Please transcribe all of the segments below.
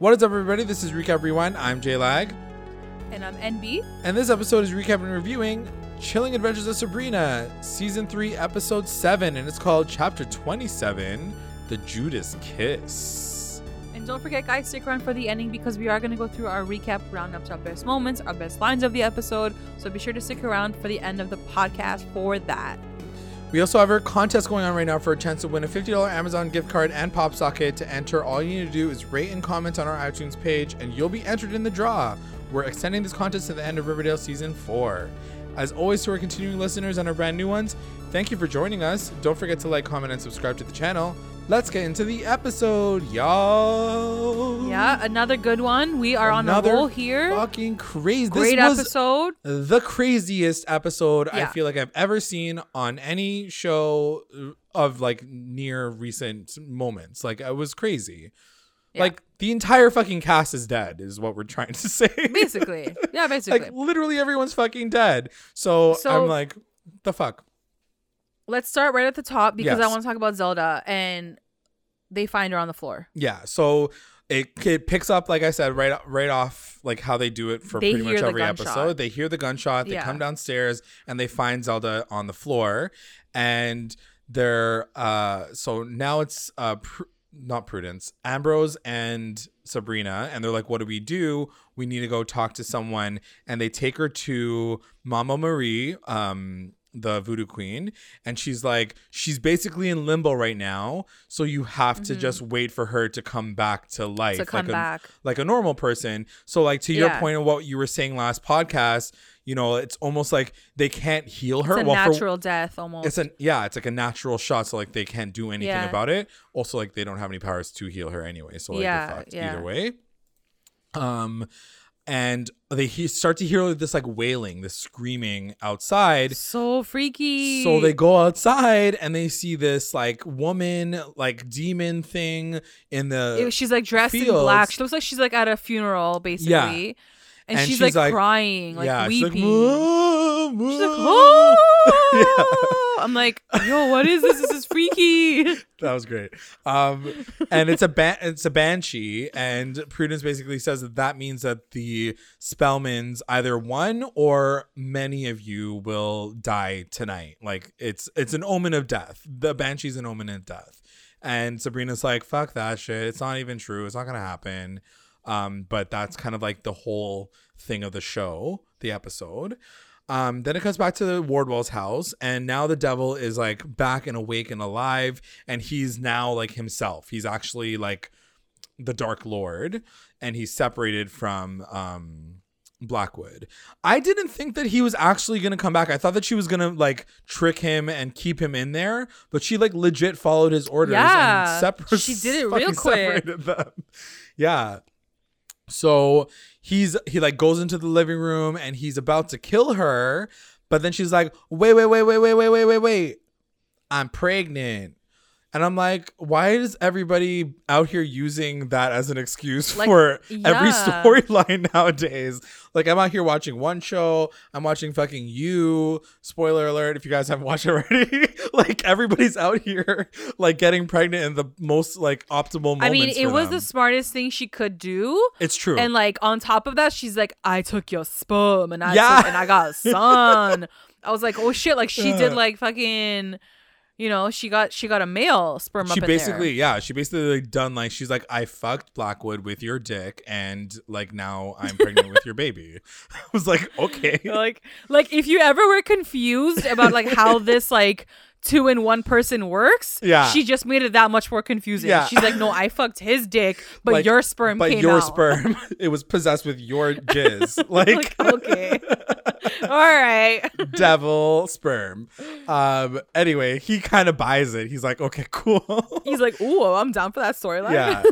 What is up, everybody? This is Recap Rewind. I'm J Lag, And I'm NB. and this episode is recapping and reviewing Chilling Adventures of Sabrina, Season 3, Episode 7, and it's called Chapter 27 The Judas Kiss. And don't forget, guys, stick around for the ending because we are going to go through our recap roundups, our best moments, our best lines of the episode. So be sure to stick around for the end of the podcast for that. We also have our contest going on right now for a chance to win a $50 Amazon gift card and pop socket. To enter, all you need to do is rate and comment on our iTunes page, and you'll be entered in the draw. We're extending this contest to the end of Riverdale Season 4. As always, to our continuing listeners and our brand new ones, thank you for joining us. Don't forget to like, comment, and subscribe to the channel. Let's get into the episode, y'all. Yeah, another good one. We are on a Another roll here. Fucking crazy. Great this was episode. the craziest episode I feel like I've ever seen on any show of like near recent moments. Like it was crazy. Yeah. Like the entire fucking cast is dead, is what we're trying to say. Basically. Yeah, basically. like literally everyone's fucking dead. So, So- I'm like, the fuck. Let's start right at the top because I want to talk about Zelda and they find her on the floor. Yeah. So it, it picks up, like I said, right right off like how they do it for They pretty much every gunshot. episode. They hear the gunshot. They Yeah. come downstairs and they find Zelda on the floor, and they're uh. So now it's uh. Pr- not Prudence, Ambrose and Sabrina, and they're like, "What do we do? We need to go talk to someone." And they take her to Mambo Marie, um, the Voodoo Queen, and she's like, she's basically in limbo right now, so you have to just wait for her to come back to life, Mm-hmm. To come like a, back. like a normal person. So, like to your Yeah. point of what you were saying last podcast, you know, it's almost like they can't heal her. It's a Well, for- natural death almost. it's an yeah, it's like a natural shot, so like they can't do anything Yeah. about it. Also, like they don't have any powers to heal her anyway, so like Yeah, yeah. either way. Um, and they he start to hear this like wailing, this screaming outside. so freaky. So they go outside and they see this like woman, like demon thing in the. It- she's like dressed in black. She looks like she's like at a funeral, basically. And, And she's, she's like, like- crying, like yeah, she's like, weeping. "Mom, She's like, Mom." oh! I'm like, yo, what is this? This is freaky. that was great. Um, and it's a ban- it's a banshee, and Prudence basically says that that means that the Spellmans either one or many of you will die tonight. Like it's it's an omen of death. The banshee's an omen of death. And Sabrina's like, "Fuck that shit. It's not even true. It's not gonna happen." Um, but that's kind of like the whole thing of the show, the episode. Um, then it comes back to the Wardwell's house, and now the devil is like back and awake and alive, and he's now like himself. He's actually like the Dark Lord, and he's separated from um Blackwood. I didn't think that he was actually gonna come back. I thought that she was gonna like trick him and keep him in there, but she like legit followed his orders Yeah, and separ- she did it real quick. separated them. Yeah. So he's he like goes into the living room and he's about to kill her, but then she's like, wait, wait, wait, wait, wait, wait, wait, wait, wait. I'm pregnant. And I'm like, why is everybody out here using that as an excuse Like, for every storyline nowadays? Like, I'm out here watching one show, I'm watching fucking you. Spoiler alert, if you guys haven't watched it already. like, everybody's out here, like, getting pregnant in the most, like, optimal. I mean, it was them. the smartest thing she could do. It's true. And like on top of that, she's like, I took your sperm and I Yeah. took, and I got a son. I was like, oh shit! Like she did like fucking, you know, she got she got a male sperm she up in basically, yeah, she basically like, done like she's like, I fucked Blackwood with your dick, and like now I'm pregnant with your baby. I was like, okay. Like like if you ever were confused about like how this like two in one person works, Yeah. she just made it that much more confusing. Yeah. She's like, no, I fucked his dick, but Like, your sperm but your out. sperm, it was possessed with your jizz, like, Like, okay. All right. devil sperm. Um. Anyway, he kind of buys it. He's like, okay, cool. He's like, ooh, I'm down for that storyline. yeah.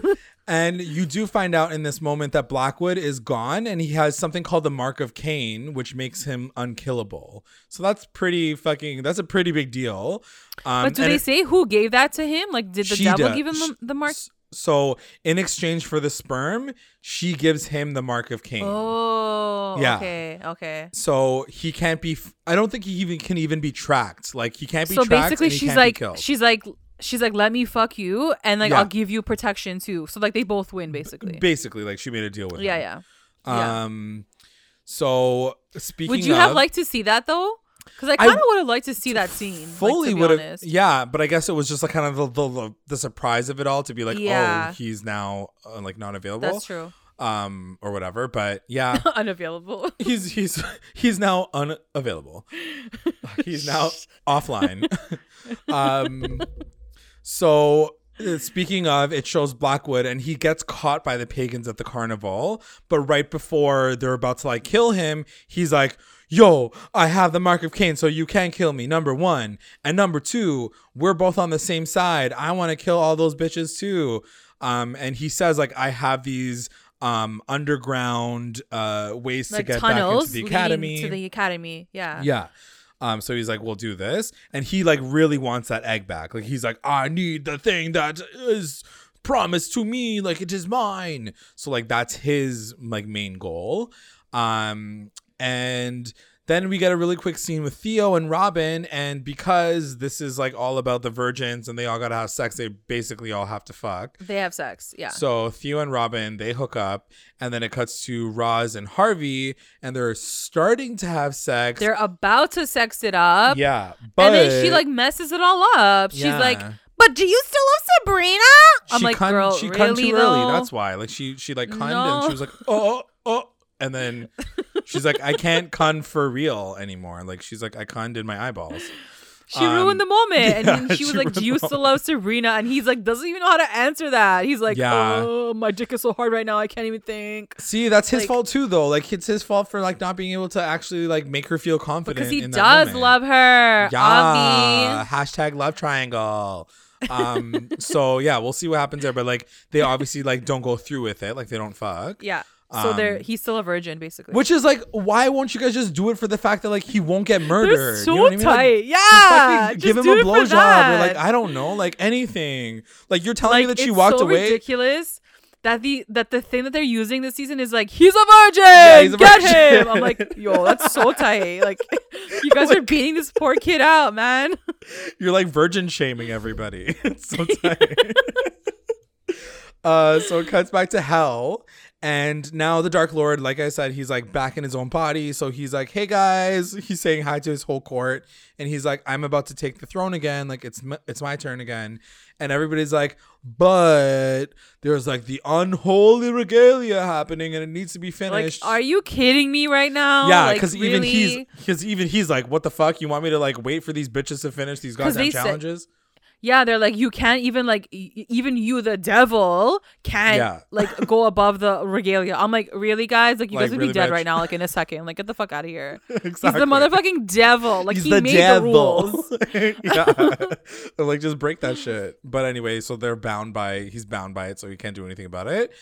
And you do find out in this moment that Blackwood is gone and he has something called the Mark of Cain, which makes him unkillable. So that's pretty fucking, that's a pretty big deal. Um, But do they it- say who gave that to him? Like, did the devil does. give him the, the mark? So in exchange for the sperm, she gives him the Mark of Cain. Oh, Yeah. okay, okay. So he can't be. f- I don't think he even can even be tracked. Like he can't be So tracked. basically, and he she's like, she's like, she's like, "Let me fuck you, and like Yeah. I'll give you protection too." So like they both win basically. Basically, like she made a deal with yeah, him. yeah. yeah. Um. So speaking, Would you have liked to see that though? Because I kind of would have liked to see that scene. fully like, would have yeah but i guess it was just like kind of the, the, the, the surprise of it all to be like Yeah. oh he's now uh, like not available That's true. um or whatever but yeah Unavailable. he's he's he's now unavailable he's now offline um so uh, speaking of it shows blackwood and he gets caught by the pagans at the carnival but right before they're about to like kill him he's like yo i have the mark of cain so you can't kill me number one and number two we're both on the same side i want to kill all those bitches too um and he says like i have these um underground uh ways like to get back into the academy to the academy. Yeah. yeah. Um, so he's like, we'll do this. And he like really wants that egg back. Like he's like, I need the thing that is promised to me. Like it is mine. So like that's his like main goal. Um, and then we get a really quick scene with Theo and Robin, and because this is like all about the virgins and they all gotta have sex, they basically all have to fuck. They have sex. Yeah. So Theo and Robin they hook up, and then it cuts to Roz and Harvey, and they're starting to have sex. They're about to sex it up. yeah, but and then she like messes it all up. She's like, "But do you still love Sabrina?" I'm she like, cunned- "Girl, she really cunned too though?" early. That's why. Like she she like cunned and she was like, oh oh, oh and then she's like, I can't con for real anymore. Like she's like, I cunned in my eyeballs. She Um, ruined the moment, yeah, and then she was she like, "Do you still love Serena? And he's like, doesn't even know how to answer that. He's like, Yeah. "Oh, my dick is so hard right now, I can't even think." See, that's his Like- fault too, though. Like it's his fault for like not being able to actually like make her feel confident. Because he does love her. Yeah. Hashtag love triangle. Um. so yeah, we'll see what happens there. But like they obviously like don't go through with it. Like they don't fuck. Yeah. So Um, he's still a virgin, basically. Which is like, why won't you guys just do it for the fact that like he won't get murdered? they're You so know what I mean? Like, tight. just yeah. give him a blowjob or like I don't know, like anything. Like you're telling me that she walked so away. ridiculous that the that the thing that they're using this season is like he's a virgin. he's a Get virgin. him. I'm like, yo, that's so tight. Like, you guys are beating this poor kid out, man. You're like virgin shaming everybody. it's so tight. uh, so it cuts back to hell. And now the Dark Lord, like I said, he's like back in his own body. So he's like, "Hey guys," he's saying hi to his whole court, and he's like, "I'm about to take the throne again. Like it's m- it's my turn again." And everybody's like, "But there's like the unholy regalia happening, and it needs to be Like, finished." are you kidding me right now? yeah, Like, because even he's because even he's like, "What the fuck? You want me to like wait for these bitches to finish these goddamn they said- challenges?" Yeah, they're like you can't even like e- even you the devil can't Yeah. like go above the regalia. I'm like, really guys? Like you Like, guys would really, be dead right now, like in a second. Like get the fuck out of here. exactly. He's the motherfucking devil. Like He's he the made devil. the rules. yeah. Like just break that shit. But anyway, so they're bound by he's bound by it, so he can't do anything about it.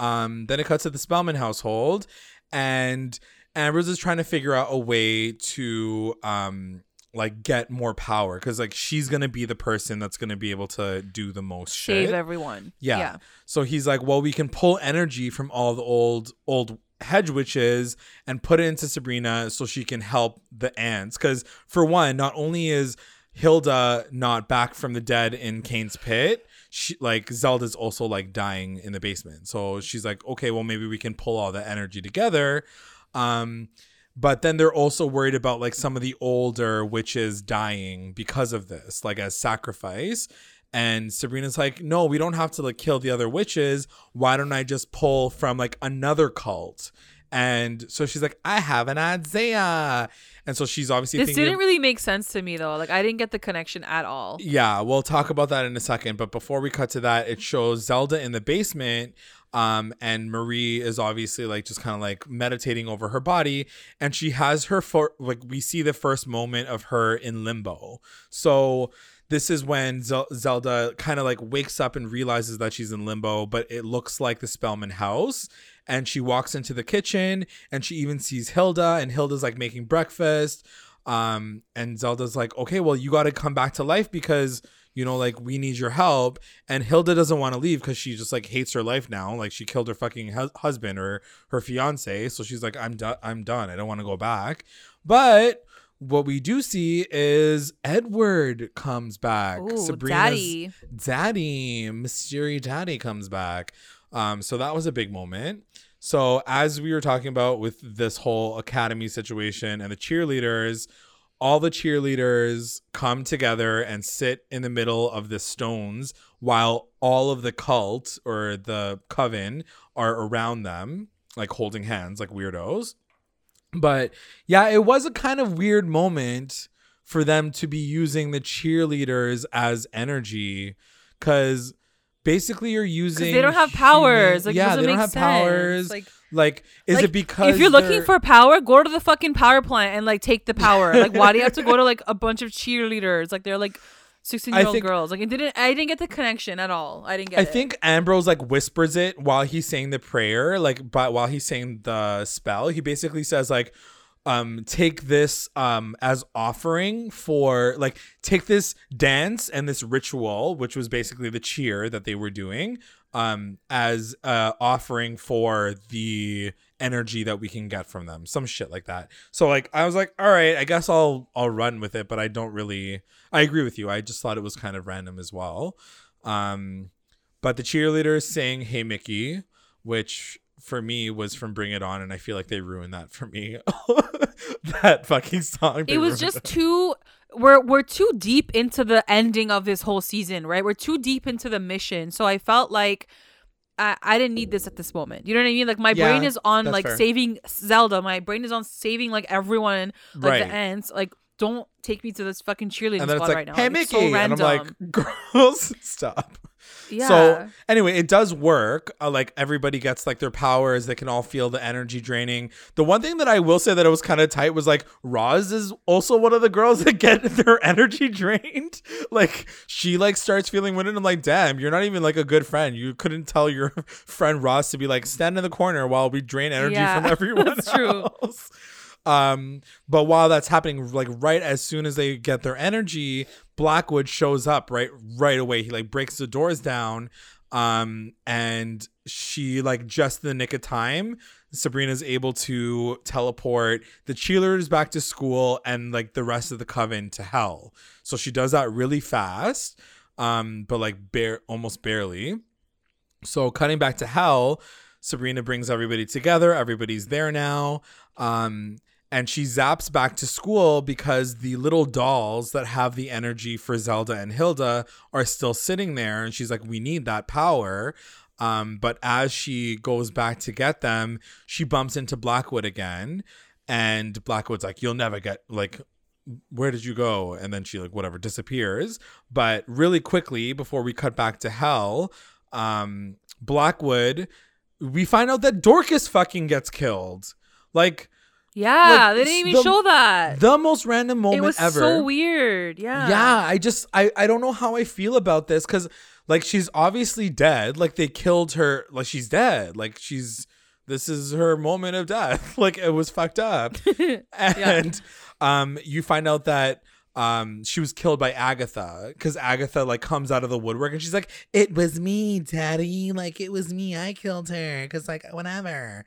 Um, then it cuts to the Spellman household, and Ambrose is trying to figure out a way to um like get more power because like she's gonna be the person that's gonna be able to do the most Save shit. everyone. Yeah. yeah. So he's like, well, we can pull energy from all the old old hedge witches and put it into Sabrina so she can help the ants. Because for one, not only is Hilda not back from the dead in Cain's pit, she like Zelda's also like dying in the basement. So she's like, okay, well maybe we can pull all the energy together. Um but then they're also worried about like some of the older witches dying because of this, like as sacrifice. And Sabrina's like, no, we don't have to like kill the other witches. Why don't I just pull from like another cult? And so she's like, I have an idea. And so she's obviously This didn't of- really make sense to me though. Like I didn't get the connection at all. yeah, we'll talk about that in a second. But before we cut to that, it shows Zelda in the basement. Um, and Marie is obviously like just kind of like meditating over her body, and she has her for like we see the first moment of her in limbo. So this is when Zel- Zelda kind of like wakes up and realizes that she's in limbo, but it looks like the Spellman house. And she walks into the kitchen, and she even sees Hilda, and Hilda's like making breakfast um and zelda's like okay well you got to come back to life because you know like we need your help and hilda doesn't want to leave because she just like hates her life now like she killed her fucking hus- husband or her fiance so she's like i'm done i'm done i don't want to go back but what we do see is Edward comes back. Ooh, daddy. daddy, Mystery Daddy comes back. Um, so that was a big moment. So as we were talking about with this whole academy situation and the cheerleaders, all the cheerleaders come together and sit in the middle of the stones while all of the cult or the coven are around them, like holding hands, like weirdos. But yeah, it was a kind of weird moment for them to be using the cheerleaders as energy because basically you're using they don't have powers. human- Like, yeah, they don't have sense. powers. Like, Like, is like, it because if you're looking for power, go to the fucking power plant and like take the power. Like, why do you have to go to like a bunch of cheerleaders? Like, they're like sixteen year old girls. Like, it didn't. I didn't get the connection at all. I didn't get. I it. think Ambrose like whispers it while he's saying the prayer, like but while he's saying the spell, he basically says like um take this um as offering for like take this dance and this ritual, which was basically the cheer that they were doing, um as uh offering for the energy that we can get from them. Some shit like that. So like I was like, all right, I guess I'll I'll run with it, but I don't really I agree with you. I just thought it was kind of random as well. Um but the cheerleaders sang Hey Mickey, which for me was from Bring It On, and I feel like they ruined that for me. that fucking song. it was just it. too. We're we're too deep into the ending of this whole season, right? We're too deep into the mission, so I felt like. I, I didn't need this at this moment. You know what I mean? Like my Yeah, brain is on like fair. saving Zelda. My brain is on saving like everyone, like Right. the ends. Like don't take me to this fucking cheerleading and then squad it's like, right now. Hey Like, it's Mickey, so and I'm like, girls, stop. yeah. So anyway, it does work. Uh, like everybody gets like their powers. They can all feel the energy draining. The one thing that I will say that it was kind of tight was like Roz is also one of the girls that get their energy drained. Like she like starts feeling winded. I'm like, damn, you're not even like a good friend. You couldn't tell your friend Roz to be like stand in the corner while we drain energy Yeah, from everyone that's true. Um, but while that's happening, like right as soon as they get their energy, Blackwood shows up right right away. He like breaks the doors down. Um, and she like just in the nick of time, Sabrina's able to teleport the cheerleaders back to school and like the rest of the coven to hell. So she does that really fast. Um, but like bare almost barely. So cutting back to hell, Sabrina brings everybody together. Everybody's there now. Um, and she zaps back to school because the little dolls that have the energy for Zelda and Hilda are still sitting there. And she's like, we need that power. Um, but as she goes back to get them, she bumps into Blackwood again. And Blackwood's like, you'll never get, like, where did you go? And then she, like, whatever, disappears. But really quickly, before we cut back to hell, um, Blackwood, we find out that Dorcas fucking gets killed. Like, yeah, like, they didn't even the- show that. the most random moment it was ever. so weird. Yeah. Yeah, I just I I don't know how I feel about this cuz like she's obviously dead. Like they killed her like she's dead. Like she's this is her moment of death. like it was fucked up. and um you find out that um she was killed by Agatha cuz Agatha like comes out of the woodwork and she's like it was me daddy like it was me I killed her cuz like whatever.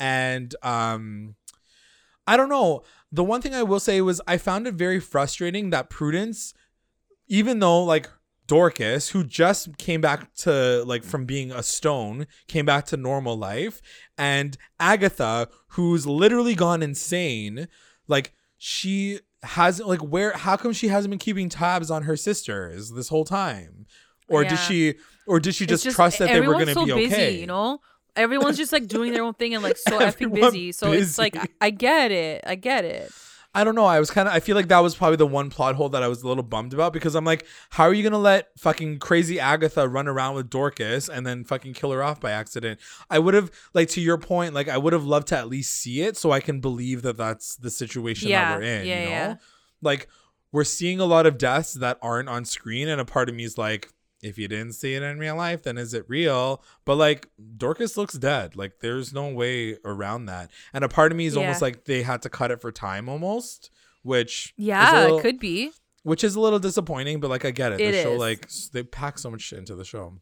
And um I don't know. The one thing I will say was I found it very frustrating that Prudence, even though like Dorcas, who just came back to like from being a stone, came back to normal life, and Agatha, who's literally gone insane, like she hasn't like where how come she hasn't been keeping tabs on her sisters this whole time? Or did she or did she It's just, trust that they were gonna so be busy, okay? You know, everyone's just like doing their own thing and like so effing busy. So it's like I. I get it. I get it. I don't know. I was kind of. I feel like that was probably the one plot hole that I was a little bummed about because I'm like, how are you gonna let fucking crazy Agatha run around with Dorcas and then fucking kill her off by accident? I would have like to your point, like I would have loved to at least see it so I can believe that that's the situation Yeah, that we're in. yeah, you know, yeah. like we're seeing a lot of deaths that aren't on screen, and a part of me is like. If you didn't see it in real life, then is it real? But like Dorcas looks dead. Like there's no way around that. And a part of me is almost like they had to cut it for time almost, which Yeah, little- it could be. which is a little disappointing, but like I get it. It the show is. like they pack so much shit into the show.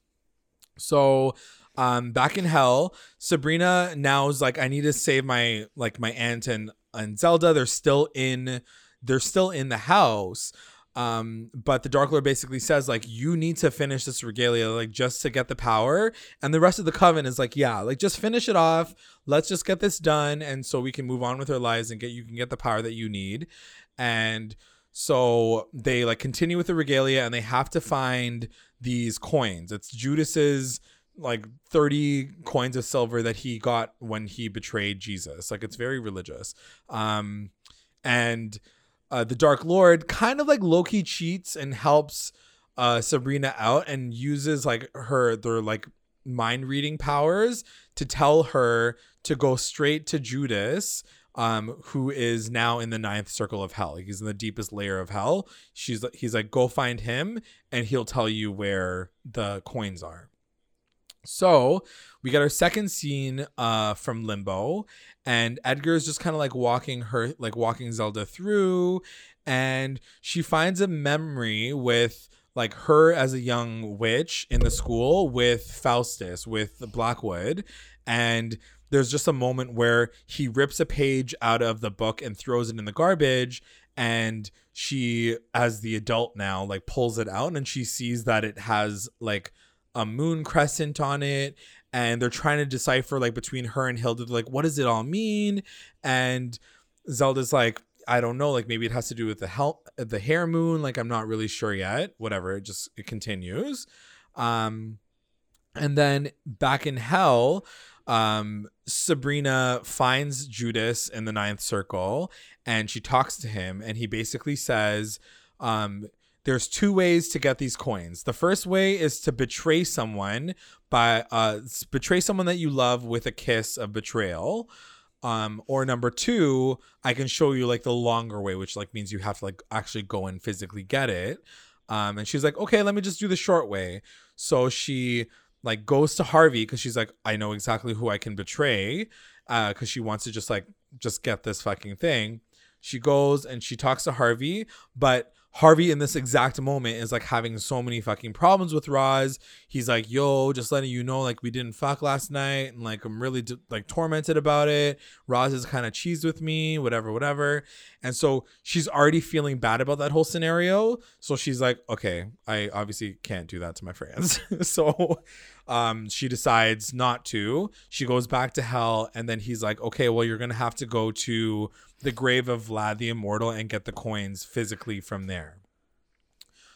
So um back in hell, Sabrina now is like I need to save my like my aunt and and Zelda. They're still in they're still in the house. Um, but the Dark Lord basically says like you need to finish this regalia like just to get the power, and the rest of the coven is like yeah, like just finish it off. Let's just get this done, and so we can move on with our lives and get you can get the power that you need, and so they like continue with the regalia and they have to find these coins. It's Judas's like 30 coins of silver that he got when he betrayed Jesus. Like it's very religious. Um and uh, the Dark Lord kind of like Loki cheats and helps uh, Sabrina out and uses like her their like mind reading powers to tell her to go straight to Judas, um, who is now in the ninth circle of hell. He's in the deepest layer of hell. She's he's like, go find him, and he'll tell you where the coins are. So we get our second scene uh, from Limbo, and Edgar is just kind of like walking her, like walking Zelda through, and she finds a memory with like her as a young witch in the school with Faustus, with Blackwood, and there's just a moment where he rips a page out of the book and throws it in the garbage and she as the adult now like pulls it out and she sees that it has like a moon crescent on it and they're trying to decipher like between her and Hilda like what does it all mean? And Zelda's like I don't know like maybe it has to do with the hell the hare moon like I'm not really sure yet. Whatever it just it continues. Um and then back in hell um Sabrina finds Judas in the ninth circle and she talks to him and he basically says um there's two ways to get these coins. The first way is to betray someone by uh betray someone that you love with a kiss of betrayal. Um, or number two, I can show you like the longer way, which like means you have to like actually go and physically get it. Um, and she's like, okay, let me just do the short way. So she like goes to Harvey because she's like, I know exactly who I can betray. Uh, because she wants to just like just get this fucking thing. She goes and she talks to Harvey, but Harvey in this exact moment is like having so many fucking problems with Roz. He's like, "Yo, just letting you know, like we didn't fuck last night, and like I'm really like tormented about it. Roz is kind of cheesed with me, whatever, whatever." And so she's already feeling bad about that whole scenario. So she's like, "Okay, I obviously can't do that to my friends." so um, she decides not to. She goes back to hell, and then he's like, "Okay, well, you're gonna have to go to." the grave of Vlad the Immortal and get the coins physically from there.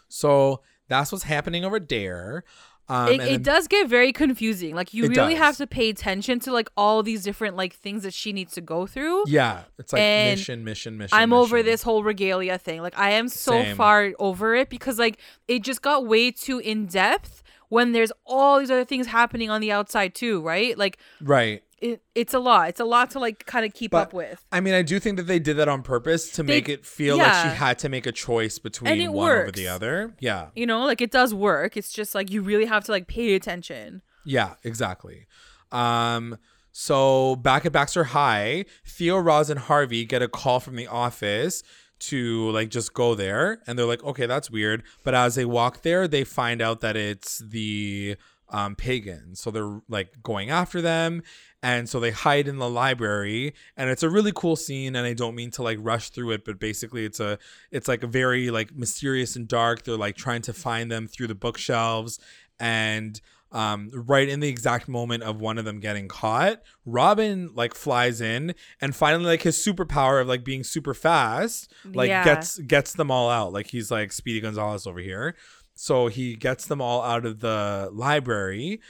So that's what's happening over there. Um, it, it does get very confusing. Like you really does. have to pay attention to like all these different like things that she needs to go through. Yeah, it's like and mission, mission, mission. I'm mission. over this whole regalia thing. Like I am so Same. far over it because like it just got way too in depth when there's all these other things happening on the outside too, right? Like right it, it's a lot. It's a lot to like kind of keep but, up with. I mean, I do think that they did that on purpose to they, make it feel yeah. like she had to make a choice between one works. over the other. Yeah. You know, like it does work. It's just like you really have to like pay attention. Yeah, exactly. Um so back at Baxter High, Theo, Roz, and Harvey get a call from the office to like just go there and they're like, okay, that's weird. But as they walk there, they find out that it's the um, pagans. So they're like going after them and so they hide in the library and it's a really cool scene and i don't mean to like rush through it but basically it's a it's like a very like mysterious and dark they're like trying to find them through the bookshelves and um, right in the exact moment of one of them getting caught, Robin like flies in and finally like his superpower of like being super fast, like yeah. gets gets them all out. Like he's like Speedy Gonzales over here. So he gets them all out of the library.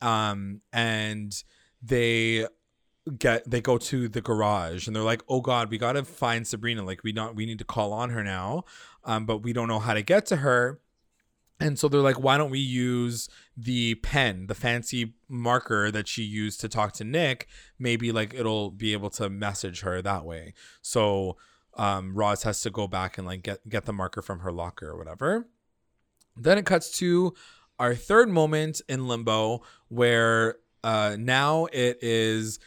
Um, and they get they go to the garage and they're like oh god we gotta find sabrina like we not we need to call on her now um but we don't know how to get to her and so they're like why don't we use the pen the fancy marker that she used to talk to nick? Maybe like it'll be able to message her that way. So um roz has to go back and like get get the marker from her locker or whatever. Then it cuts to our third moment in limbo where uh, now it is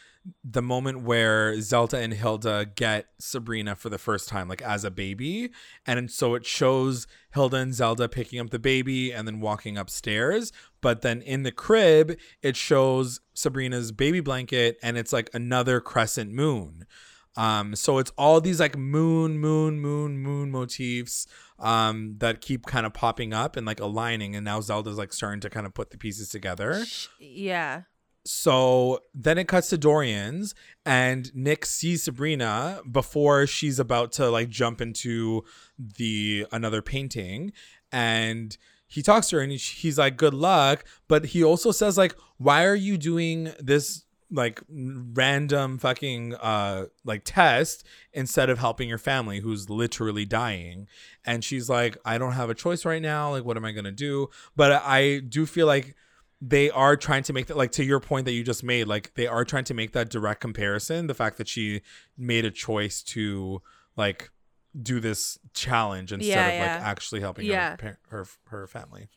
the moment where Zelda and Hilda get Sabrina for the first time, like as a baby. And so it shows Hilda and Zelda picking up the baby and then walking upstairs. But then in the crib, it shows Sabrina's baby blanket and it's like another crescent moon. Um, so it's all these like moon, moon, moon, moon motifs um, that keep kind of popping up and like aligning. And now Zelda's like starting to kind of put the pieces together. Yeah. So then it cuts to Dorian's, and Nick sees Sabrina before she's about to like jump into the another painting, and he talks to her and he- he's like, "Good luck," but he also says like, "Why are you doing this?" like random fucking uh like test instead of helping your family who's literally dying and she's like i don't have a choice right now like what am i gonna do but i do feel like they are trying to make that like to your point that you just made like they are trying to make that direct comparison the fact that she made a choice to like do this challenge instead Yeah, of yeah. like actually helping Yeah. her, her her family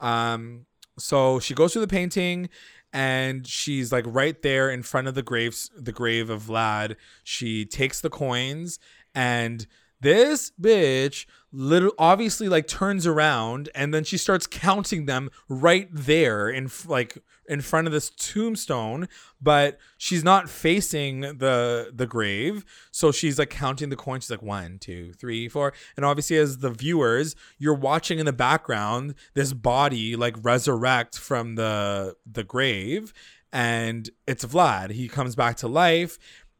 um so she goes through the painting and she's like right there in front of the graves the grave of Vlad she takes the coins and this bitch little obviously like turns around and then she starts counting them right there in like in front of this tombstone but she's not facing the the grave. So she's like counting the coins. She's like one two three four. And obviously as the viewers you're watching in the background this body like resurrect from the the grave. And it's vlad. He comes back to life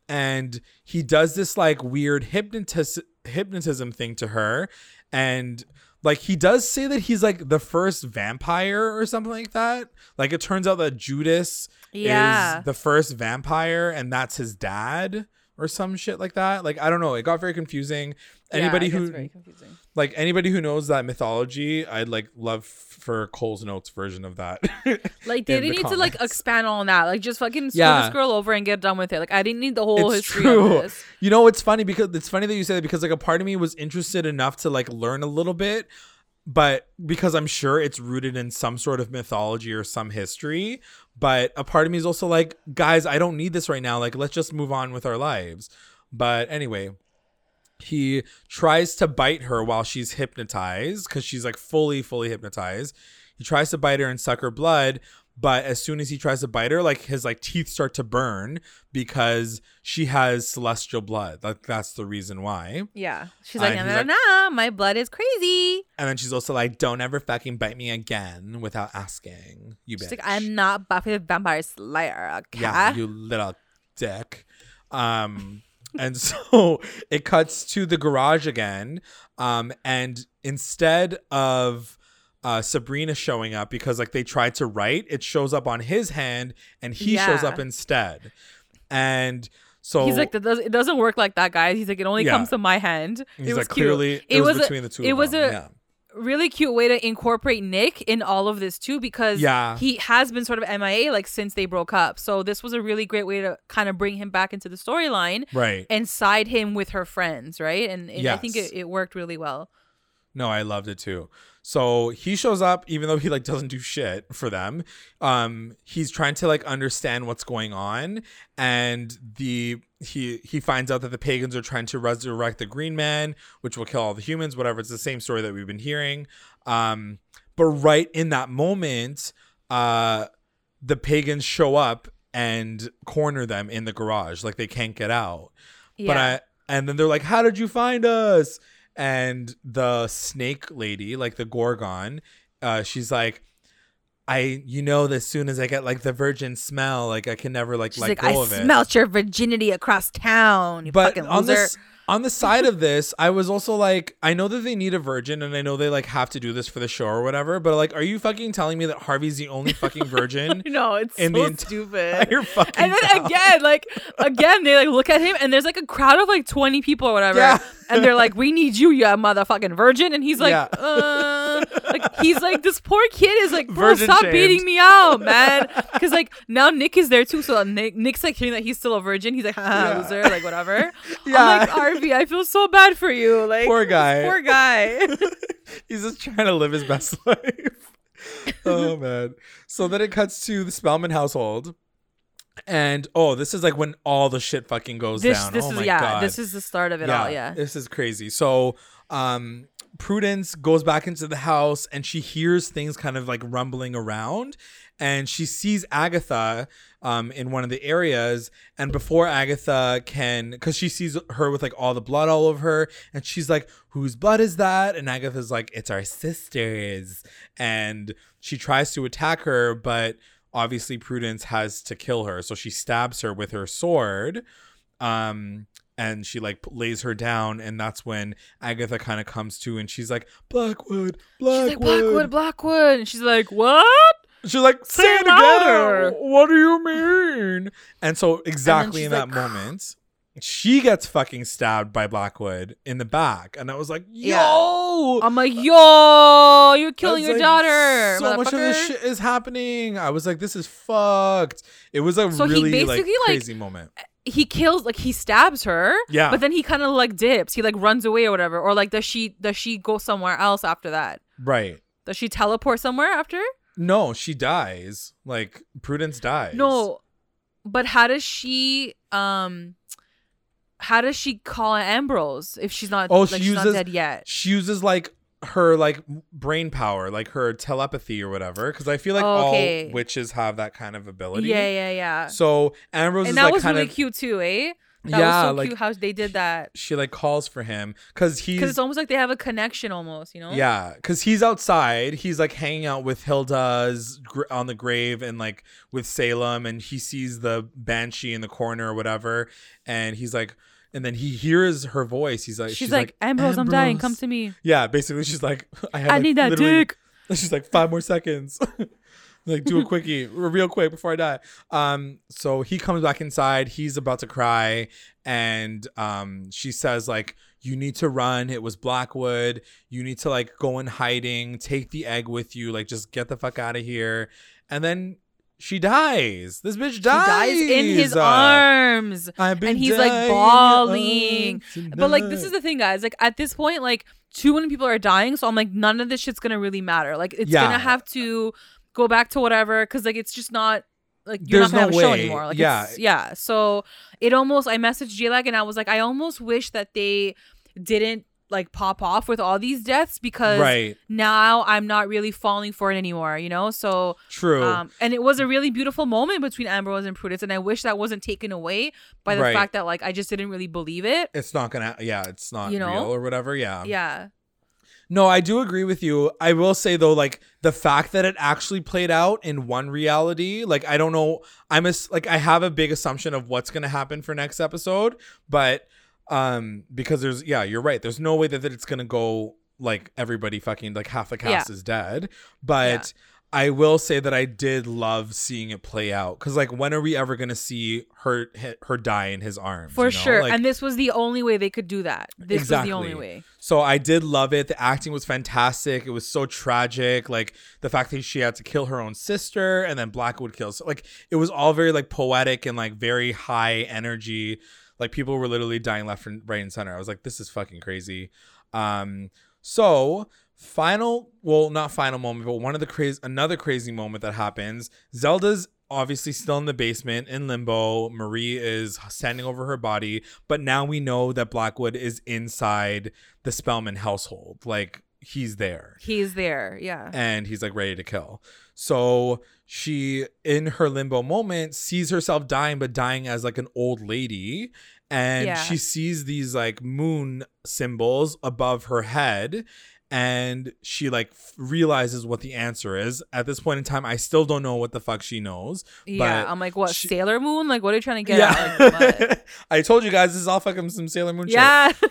and he does this like weird hypnotis- hypnotism thing to her and like he does say that he's like the first vampire or something like that like it turns out that judas Yeah. is the first vampire and that's his dad or some shit like that like i don't know it got very confusing anybody yeah, who very confusing. Like anybody who knows that mythology i'd like love for Coles Notes version of that Like they didn't need to like comments. expand on that. Like just fucking scroll Yeah. girl over and get done with it. Like I didn't need the whole it's history true of this. you know it's funny because it's funny that you say that because like a part of me was interested enough to like learn a little bit but because i'm sure it's rooted in some sort of mythology or some history but a part of me is also like guys i don't need this right now like let's just move on with our lives but anyway he tries to bite her while she's hypnotized because she's like fully fully hypnotized he tries to bite her and suck her blood but as soon as he tries to bite her like his like teeth start to burn because she has celestial blood like that's the reason why Yeah. She's like, nah, nah, like- nah, my blood is crazy. and then she's also like don't ever fucking bite me again without asking you She's bitch. like, I'm not Buffy the Vampire Slayer. Okay. yeah you little dick um and so it cuts to the garage again um and instead of uh, Sabrina showing up because like they tried to write, it shows up on his hand and he shows up instead. And so He's like, it doesn't work like that, guys. He's like, it only Yeah. comes to my hand. he's it was like cute. clearly it, It was, was a- between the two it of was them. a- yeah. Really cute way to incorporate Nick in all of this too because Yeah. he has been sort of MIA like since they broke up. So this was a really great way to kind of bring him back into the storyline Right. and side him with her friends, right? And, and I think it, it worked really well. No, I loved it too. So he shows up, even though he like doesn't do shit for them. Um, he's trying to like understand what's going on, and the he he finds out that the pagans are trying to resurrect the Green Man, which will kill all the humans. Whatever, it's the same story that we've been hearing. Um, but right in that moment, uh, the pagans show up and corner them in the garage, like they can't get out. Yeah. But I and then they're like, "How did you find us?" And the snake lady, like the Gorgon, uh, she's like, "I, you know, as soon as I get like the virgin smell, like I can never like She's let like, go I of it." smelt your virginity across town, you but fucking on loser. this on the side of this, I was also like, I know that they need a virgin, and I know they like have to do this for the show or whatever. But like, are you fucking telling me that Harvey's the only fucking virgin? no, it's in so the enti- stupid. Entire fucking and then town? again, like again, they like look at him, and there's like a crowd of like 20 people or whatever, Yeah. And they're like, "We need you, you motherfucking virgin," and he's like, Yeah. uh, like he's like, this poor kid is like, bro, Virgin stop shamed. beating me out, man, because like now Nick is there too, so Nick Nick's like hearing that he's still a virgin, he's like, haha, Yeah. loser, like whatever. Yeah. I'm like, Arby, I feel so bad for you, like Poor guy. poor guy. He's just trying to live his best life. oh man. So then it cuts to the Spellman household. And oh, this is like when all the shit fucking goes this down. this oh is my yeah, god. this is the start of it all, yeah. This is crazy. So um Prudence goes back into the house and she hears things kind of like rumbling around and she sees Agatha um, in one of the areas. And before Agatha can, because she sees her with like all the blood all over her, and she's like, "Whose blood is that?" And Agatha's like, "It's our sister's." And she tries to attack her, but obviously Prudence has to kill her, so she stabs her with her sword. Um, and she like lays her down and that's when agatha kind of comes to and she's like blackwood blackwood She's like Blackwood, Blackwood, and she's like, what? she's like say Say it it louder." again what do you mean and so exactly she's in that like, moment she gets fucking stabbed by blackwood in the back and i was like yo Yeah. I'm like, yo, you're killing your like, daughter. So much of this shit is happening. I was like, this is fucked. It was a So really like basically, like, crazy moment. He kills, like he stabs her. Yeah. But then he kind of like dips. He like runs away or whatever. Or like, does she does she go somewhere else after that? Right. Does she teleport somewhere after? No, she dies. Like Prudence dies. No, but how does she um how does she call Ambrose if she's not Oh, like, she she's not uses- dead yet? She uses like her like brain power, like her telepathy or whatever. Because I feel like Oh, okay. all witches have that kind of ability. Yeah, yeah, yeah. So Ambrose and is that like was kind really of cute too, eh? That yeah, was so like cute how they did that. she like calls for him because he's Because it's almost like they have a connection almost, you know? Yeah, because he's outside. He's like hanging out with Hilda's gr- on the grave and like with Salem, and he sees the banshee in the corner or whatever, and he's like, and then he hears her voice. He's like, She's, like, Ambrose, I'm dying. Come to me. Yeah, basically, she's like, I, have, I like, need that dick. She's like five more seconds. like do a quickie real quick before I die. Um, so he comes back inside. He's about to cry, and um, she says like, "You need to run. It was Blackwood. You need to like go in hiding. Take the egg with you. Like just get the fuck out of here." And then she dies. This bitch She dies. dies in his Uh, arms. And he's like bawling. But like this is the thing, guys. Like at this point, like too many people are dying, so I'm like, none of this shit's gonna really matter. Like it's Yeah. gonna have to go back to whatever, because like it's just not like you're There's not gonna no have a show way. anymore. Like Yeah. it's, yeah. So it almost I messaged J-Lag and I was like, I almost wish that they didn't like pop off with all these deaths because right. now I'm not really falling for it anymore, you know? So True. um, and it was a really beautiful moment between Ambrose and Prudence, and I wish that wasn't taken away by the Right. fact that like I just didn't really believe it. it's not gonna. Yeah, it's not You know? real or whatever. Yeah. Yeah, No, I do agree with you. I will say though, like the fact that it actually played out in one reality, like I don't know, I'm a, like I have a big assumption of what's gonna happen for next episode, but um because there's yeah, you're right. There's no way that, that it's gonna go like everybody fucking like half the cast is dead, but. I will say that I did love seeing it play out because, like, when are we ever gonna see her her die in his arms? for you know? sure. Like, and this was the only way they could do that. This was the only way. So I did love it. The acting was fantastic. It was so tragic. Like the fact that she had to kill her own sister and then Blackwood kills. Like it was all very like poetic and like very high energy. Like people were literally dying left and right and center. I was like, this is fucking crazy. Um, so final, well, not final moment, but one of the crazy, another crazy moment that happens. Zelda's obviously still in the basement in limbo. Marie is standing over her body, but now we know that Blackwood is inside the Spellman household. Like he's there He's there. Yeah. and he's like ready to kill. So she, in her limbo moment, sees herself dying, but dying as like an old lady. And Yeah. she sees these like moon symbols above her head. And she like realizes what the answer is. At this point in time, I still don't know what the fuck she knows. yeah. I'm like, what? she- Sailor Moon? Like, what are you trying to get at? Like. I told you guys this is all fucking some Sailor Moon shit. yeah.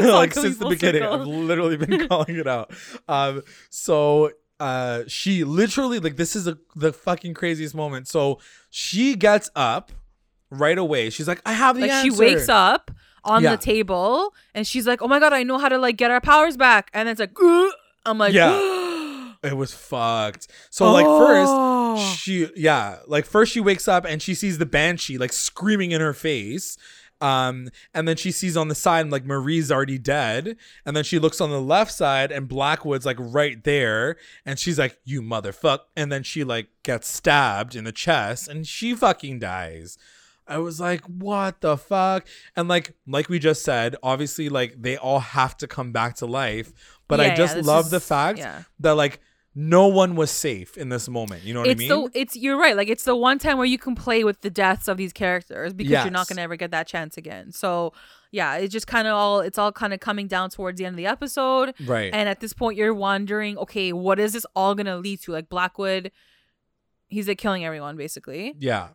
Like since the beginning circle. i've literally been calling it out um so uh she literally like this is a, the fucking craziest moment so she gets up right away she's like i have the like answer she wakes up on Yeah. the table and she's like, "Oh my god, I know how to like get our powers back." And it's like, "Ugh." I'm like, Yeah. it was fucked so like first Oh. she yeah like first she wakes up and she sees the banshee like screaming in her face um and then she sees on the side like marie's already dead and then she looks on the left side and blackwood's like right there and she's like you motherfuck and then she like gets stabbed in the chest and she fucking dies I was like, what the fuck? And like like we just said, obviously like they all have to come back to life. But I just this love is- the fact yeah. that like no one was safe in this moment. You know what it's I mean? the it's you're right. Like it's the one time where you can play with the deaths of these characters because you're not gonna ever get that chance again. So yeah, it's just kind of all it's all kind of coming down towards the end of the episode. right. And at this point, you're wondering, okay, what is this all gonna lead to? Like Blackwood, he's like killing everyone basically. yeah.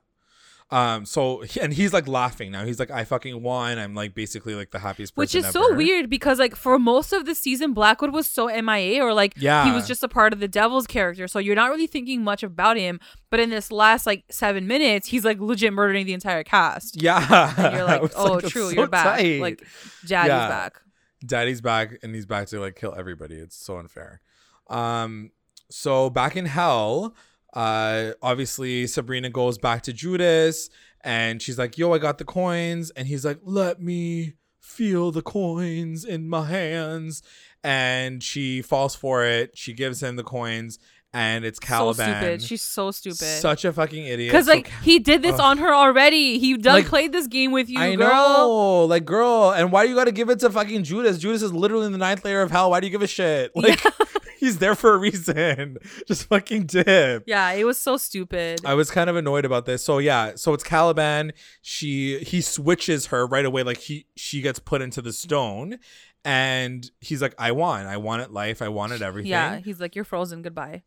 Um. So and he's like laughing now. He's like, I fucking won. I'm like basically like the happiest person. Which is so weird because like for most of the season, Blackwood was so MIA or like yeah. he was just a part of the Devil's character. So you're not really thinking much about him. But in this last like seven minutes, he's like legit murdering the entire cast. Yeah. And you're like, oh, that's true, so you're back. tight. Like Daddy's Yeah. back. Daddy's back and he's back to like kill everybody. It's so unfair. Um so back in hell, uh obviously Sabrina goes back to Judas and she's like, "Yo, I got the coins." And he's like, "Let me feel the coins in my hands." And she falls for it. She gives him the coins and it's Caliban. So stupid. She's so stupid. Such a fucking idiot. Because like Ca- he did this Ugh. on her already. He done Like, played this game with you, I girl. know, like girl, and why do you got to give it to fucking Judas? Judas is literally in the ninth layer of hell. Why do you give a shit? Like he's there for a reason. Just fucking dip. Yeah, it was so stupid. I was kind of annoyed about this. So yeah, so it's Caliban. She he switches her right away. Like he she gets put into the stone, and he's like, I want, I wanted life, I wanted everything. yeah, he's like, you're frozen. Goodbye.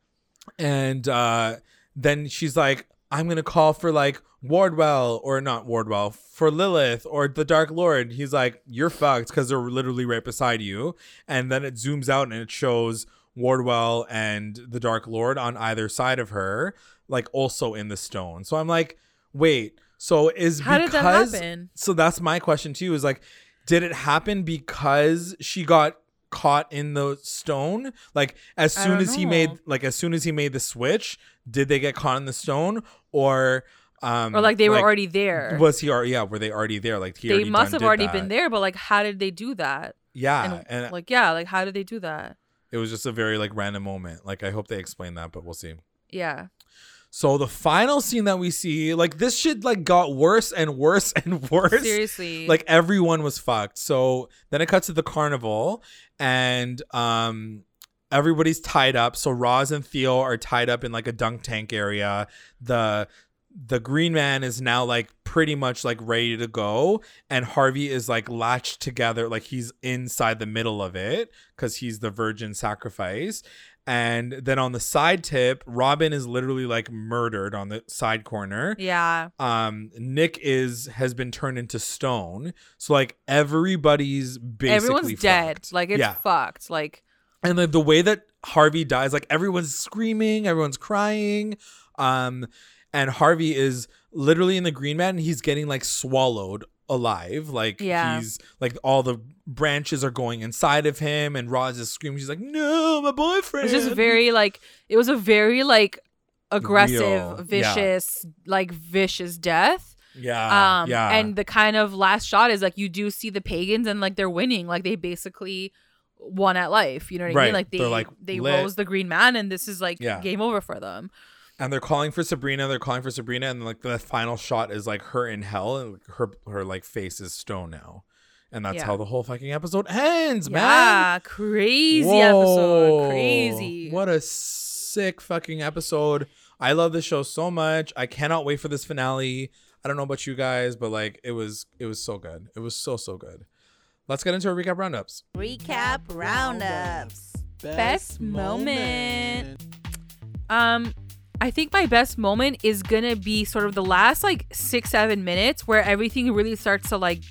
And uh then she's like i'm gonna call for like wardwell or not wardwell for lilith or the dark lord. He's like you're fucked because they're literally right beside you. And then it zooms out and it shows wardwell and the dark lord on either side of her like also in the stone. So i'm like wait so is How did because that happen? so that's my question to you is like did it happen because she got caught in the stone like as soon as he made like as soon as he made the switch did they get caught in the stone or um Or like they were already there. was he already yeah were they already there like he they already must done have already that. been there, but like, how did they do that? yeah and, and like, yeah, like how did they do that? it was just a very like random moment like i hope they explain that but we'll see Yeah. so the final scene that we see like this shit like got worse and worse and worse Seriously. like everyone was fucked so then it cuts to the carnival and um everybody's tied up. So Roz and Theo are tied up in like a dunk tank area. The the green man is now like pretty much like ready to go. And Harvey is like latched together like he's inside the middle of it cuz he's the virgin sacrifice and then on the side tip Robin is literally like murdered on the side corner yeah. um Nick is has been turned into stone. So like everybody's basically Everyone's dead. Like it's yeah. fucked. Like And like the way that Harvey dies, like everyone's screaming, everyone's crying. Um and Harvey is literally in the green man and he's getting like swallowed alive. Like Yeah. he's like all the branches are going inside of him and Roz is screaming. She's like, No, my boyfriend. it's just very like it was a very like aggressive, Real. Yeah. vicious, like vicious death. Yeah. um yeah. and the kind of last shot is like you do see the pagans and like they're winning like they basically won at life you know what i Right. mean like they like, they lit. rose the green man and this is like Yeah. game over for them and they're calling for Sabrina. They're calling for Sabrina, and like the final shot is like her in hell, and her her like face is stone now, and that's Yeah. how the whole fucking episode ends, man. yeah crazy Whoa. episode crazy What a sick fucking episode. I love this show so much. I cannot wait for this finale. I don't know about you guys, but like it was it was so good. It was so so good. Let's get into our recap roundups. Recap roundups. Best moment. um i think my best moment is gonna be sort of the last like six seven minutes where everything really starts to like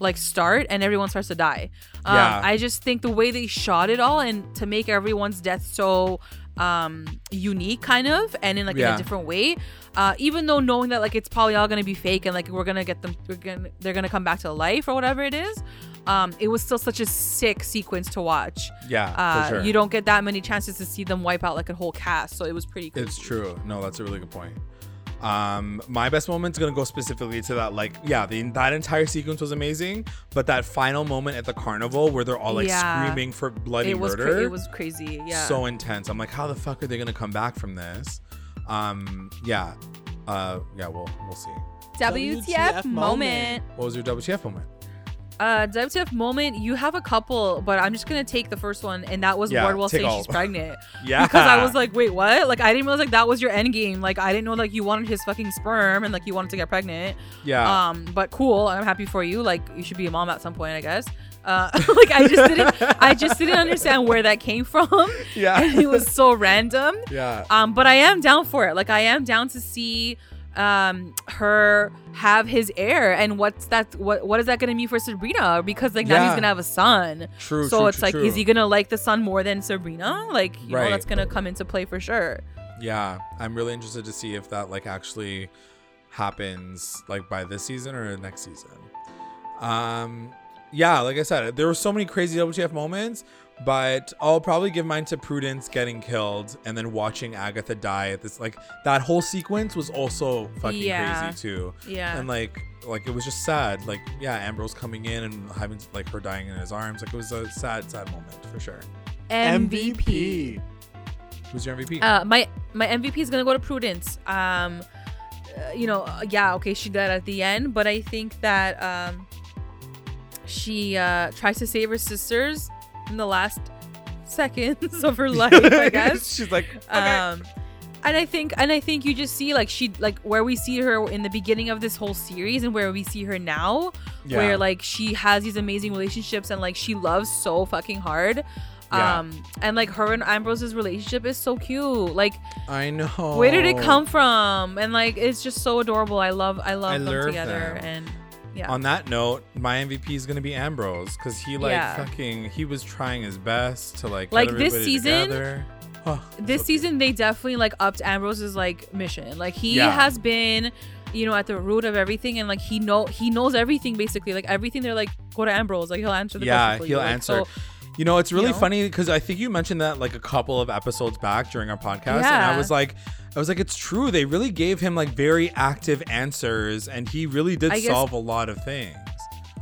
like start and everyone starts to die um, Yeah. i just think the way they shot it all and to make everyone's death so um unique kind of and in like in a different way uh even though knowing that like it's probably all gonna be fake and like we're gonna get them we're gonna they're gonna come back to life or whatever it is um it was still such a sick sequence to watch Yeah, uh, for sure. you don't get that many chances to see them wipe out like a whole cast so it was pretty cool It's true. No, that's a really good point. Um, my best moment's gonna go specifically to that. Like, yeah, the, that entire sequence was amazing, but that final moment at the carnival where they're all like Yeah. screaming for bloody it was cra- murder, it was crazy yeah so intense. I'm like, how the fuck are they gonna come back from this? Um, yeah, uh, yeah, we'll we'll see. WTF, WTF moment. What was your WTF moment? Uh, WTF moment, you have a couple, but I'm just gonna take the first one, and that was Yeah, Wardwell saying all. she's pregnant. Yeah. Because I was like, wait, what? Like I didn't realize like that was your end game. Like I didn't know like you wanted his fucking sperm and like you wanted to get pregnant. yeah. Um, but cool. I'm happy for you. Like you should be a mom at some point, I guess. Uh, like I just didn't, I just didn't understand where that came from. Yeah. and it was so random. yeah. Um, but I am down for it. Like I am down to see um her have his heir and what's that what what is that gonna mean for Sabrina because like now Yeah. he's gonna have a son True. so true, it's true, like true. is he gonna like the son more than Sabrina like you Right. know that's gonna come into play for sure Yeah, I'm really interested to see if that like actually happens like by this season or next season. Um, yeah, like I said, there were so many crazy WTF moments, but I'll probably give mine to Prudence getting killed and then watching Agatha die. At this like that whole sequence was also fucking Yeah. crazy too. yeah And like like it was just sad. Like yeah, Ambrose coming in and having like her dying in his arms. Like it was a sad, sad moment for sure. MVP Who's your MVP? uh my my MVP is gonna go to Prudence um uh, you know uh, yeah okay she died at the end but I think that um she uh tries to save her sisters in the last seconds of her life I guess She's like, okay. um and i think and i think you just see like she like where we see her in the beginning of this whole series and where we see her now Yeah. where like she has these amazing relationships and like she loves so fucking hard Yeah. um and like her and ambrose's relationship is so cute like I know. where did it come from and like it's just so adorable i love i love I them love together them. and yeah On that note, my MVP is gonna be Ambrose because he like Yeah. fucking he was trying his best to like get Like, this season, together. Oh, this so season they definitely like upped Ambrose's like mission. Like he Yeah. has been, you know, at the root of everything, and like he know he knows everything basically. Like everything, they're like go to Ambrose. Like he'll answer the yeah, question he'll you. Like, answer. so- you know, it's really you know? funny because I think you mentioned that like a couple of episodes back during our podcast, and I was like, I was like, it's true. They really gave him like very active answers, and he really did I guess- solve a lot of things.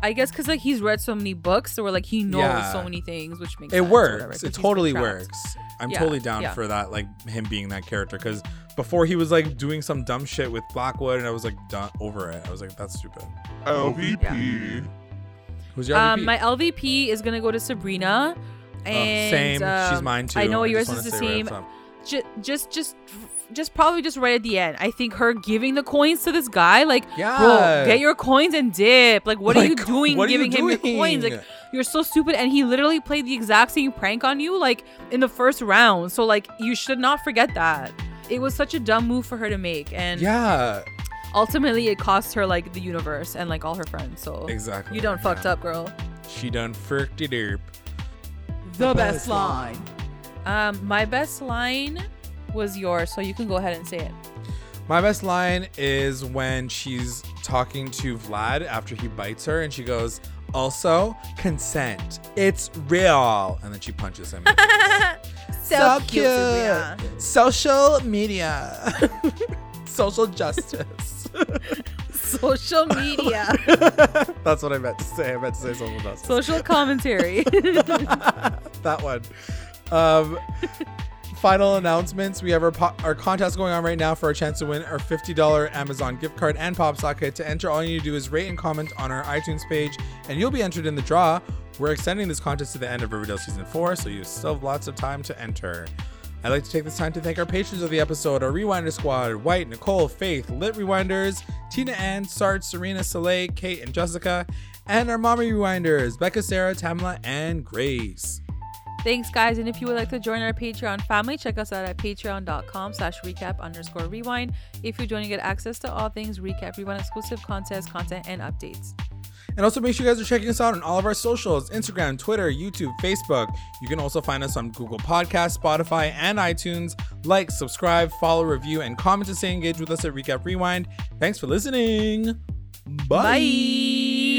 I guess because like he's read so many books, so we're like he knows Yeah. so many things, which makes It sense or whatever, It totally works. I'm Yeah, totally down yeah. for that, like him being that character. Because before he was like doing some dumb shit with Blackwood, and I was like done over it. I was like, that's stupid. LVP. Who's your MVP? Um, my LVP is gonna go to Sabrina. Oh, And same. She's um, mine too. I know yours is the right same. up top. Ju- just, just, just probably just right at the end. I think her giving the coins to this guy, like, Yeah. bro, get your coins and dip. Like, what are you doing are you giving him your coins? Like, you're so stupid. And he literally played the exact same prank on you, like in the first round. So, like, you should not forget that. It was such a dumb move for her to make, and Yeah, ultimately, it cost her like the universe and like all her friends. So exactly. you done fucked Yeah. up, girl. She done fricked it up. The best line. Um, my best line was yours, so you can go ahead and say it. My best line is when she's talking to Vlad after he bites her, and she goes, "Also, consent. It's real." And then she punches him. So, cute. Sabrina. Social media. Social justice. Social media, That's what I meant to say. I meant to say social justice. social commentary. that one. Um, final announcements. We have our, po- our contest going on right now for a chance to win our $50 Amazon gift card and pop socket. To enter, all you need to do is rate and comment on our iTunes page, and you'll be entered in the draw. We're extending this contest to the end of Riverdale season four, so you still have lots of time to enter. I'd like to take this time to thank our patrons of the episode, our Rewinder Squad, White, Nicole, Faith, Lit Rewinders, Tina Ann, Sarge, Serena, Soleil, Kate, and Jessica, and our Mommy Rewinders, Becca, Sarah, Tamla, and Grace. Thanks, guys. And if you would like to join our Patreon family, check us out at patreon.com slash recap underscore rewind. If you're joining, get access to all things recap, rewind exclusive contests, content, and updates. And also make sure you guys are checking us out on all of our socials Instagram, Twitter, YouTube, Facebook. You can also find us on Google Podcasts, Spotify, and iTunes. Like, subscribe, follow, review, and comment to stay engaged with us at Recap Rewind. Thanks for listening. Bye. Bye.